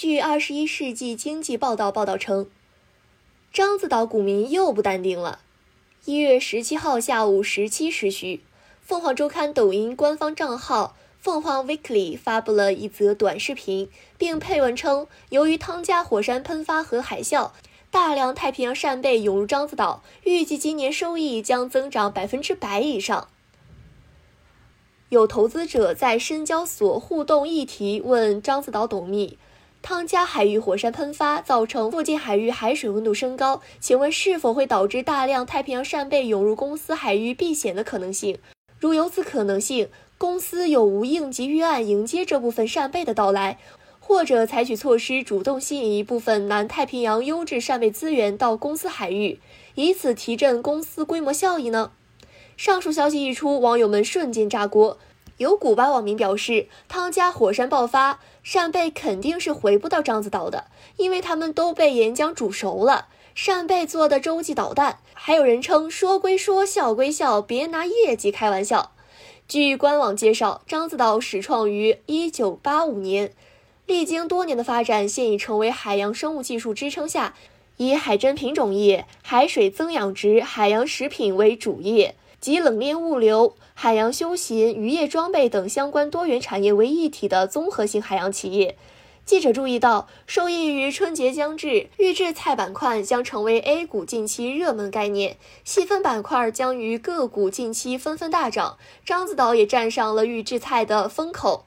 据《二十一世纪经济报道》报道称，獐子岛股民又不淡定了。一月十七号下午十七时许，凤凰周刊抖音官方账号凤凰 Weekly 发布了一则短视频，并配文称，由于汤加火山喷发和海啸，大量太平洋扇贝涌入獐子岛，预计今年收益将增长百分之百以上。有投资者在深交所互动议题问獐子岛董秘。汤加海域火山喷发造成附近海域海水温度升高，请问是否会导致大量太平洋扇贝涌入公司海域避险的可能性？如有此可能性，公司有无应急预案迎接这部分扇贝的到来，或者采取措施主动吸引一部分南太平洋优质扇贝资源到公司海域，以此提振公司规模效益呢？上述消息一出，网友们瞬间炸锅。有古巴网民表示，汤加火山爆发，扇贝肯定是回不到獐子岛的，因为它们都被岩浆煮熟了。扇贝做的洲际导弹，还有人称说归说，笑归笑，别拿业绩开玩笑。据官网介绍，獐子岛始创于1985年，历经多年的发展，现已成为海洋生物技术支撑下，以海珍品种业、海水增养殖、海洋食品为主业。及冷链物流、海洋休闲、渔业装备等相关多元产业为一体的综合性海洋企业。记者注意到，受益于春节将至，预制菜板块将成为 A 股近期热门概念，细分板块将于个股近期纷纷大涨，獐子岛也站上了预制菜的风口，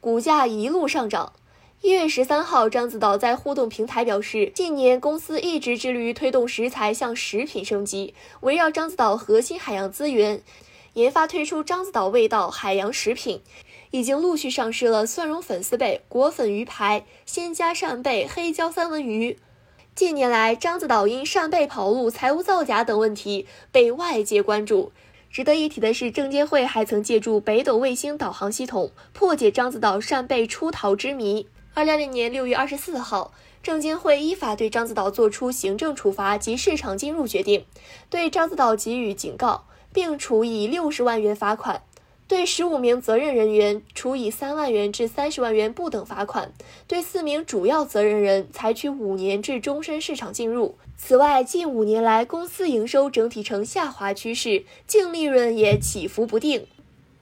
股价一路上涨。一月十三号，獐子岛在互动平台表示，近年公司一直致力于推动食材向食品升级，围绕獐子岛核心海洋资源，研发推出獐子岛味道海洋食品，已经陆续上市了蒜蓉粉丝贝、果粉鱼排、鲜虾扇贝、黑椒三文鱼。近年来，獐子岛因扇贝跑路、财务造假等问题被外界关注。值得一提的是，证监会还曾借助北斗卫星导航系统破解獐子岛扇贝出逃之谜。二零二零年六月二十四号，证监会依法对獐子岛作出行政处罚及市场禁入决定，对獐子岛给予警告，并处以六十万元罚款；对十五名责任人员处以三万元至三十万元不等罚款；对四名主要责任人采取五年至终身市场禁入。此外，近五年来，公司营收整体呈下滑趋势，净利润也起伏不定。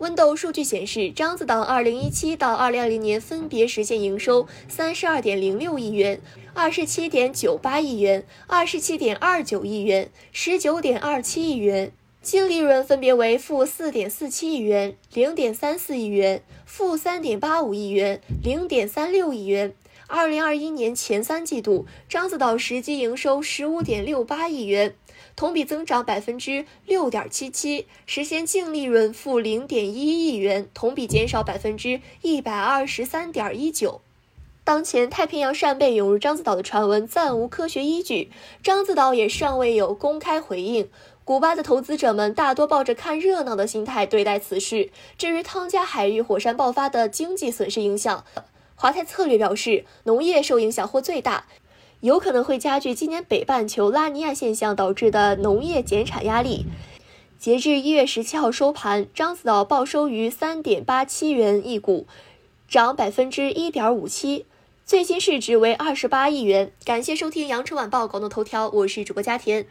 温豆数据显示，獐子岛2017到2020年分别实现营收32.06亿元、27.98亿元、27.29亿元、19.27亿元，净利润分别为负4.47亿元、0.34亿元、负3.85亿元、0.36亿元。2021年前三季度，獐子岛实际营收15.68亿元。同比增长百分之六点七七，实现净利润负零点一亿元，同比减少百分之一百二十三点一九。当前太平洋扇贝涌入獐子岛的传闻暂无科学依据，獐子岛也尚未有公开回应。古巴的投资者们大多抱着看热闹的心态对待此事。至于汤加海域火山爆发的经济损失影响，华泰策略表示，农业受影响或最大。有可能会加剧今年北半球拉尼亚现象导致的农业减产压力。截至一月十七号收盘，獐子岛报收于三点八七元一股，涨百分之一点五七，最新市值为二十八亿元。感谢收听羊城晚报广东头条，我是主播佳田。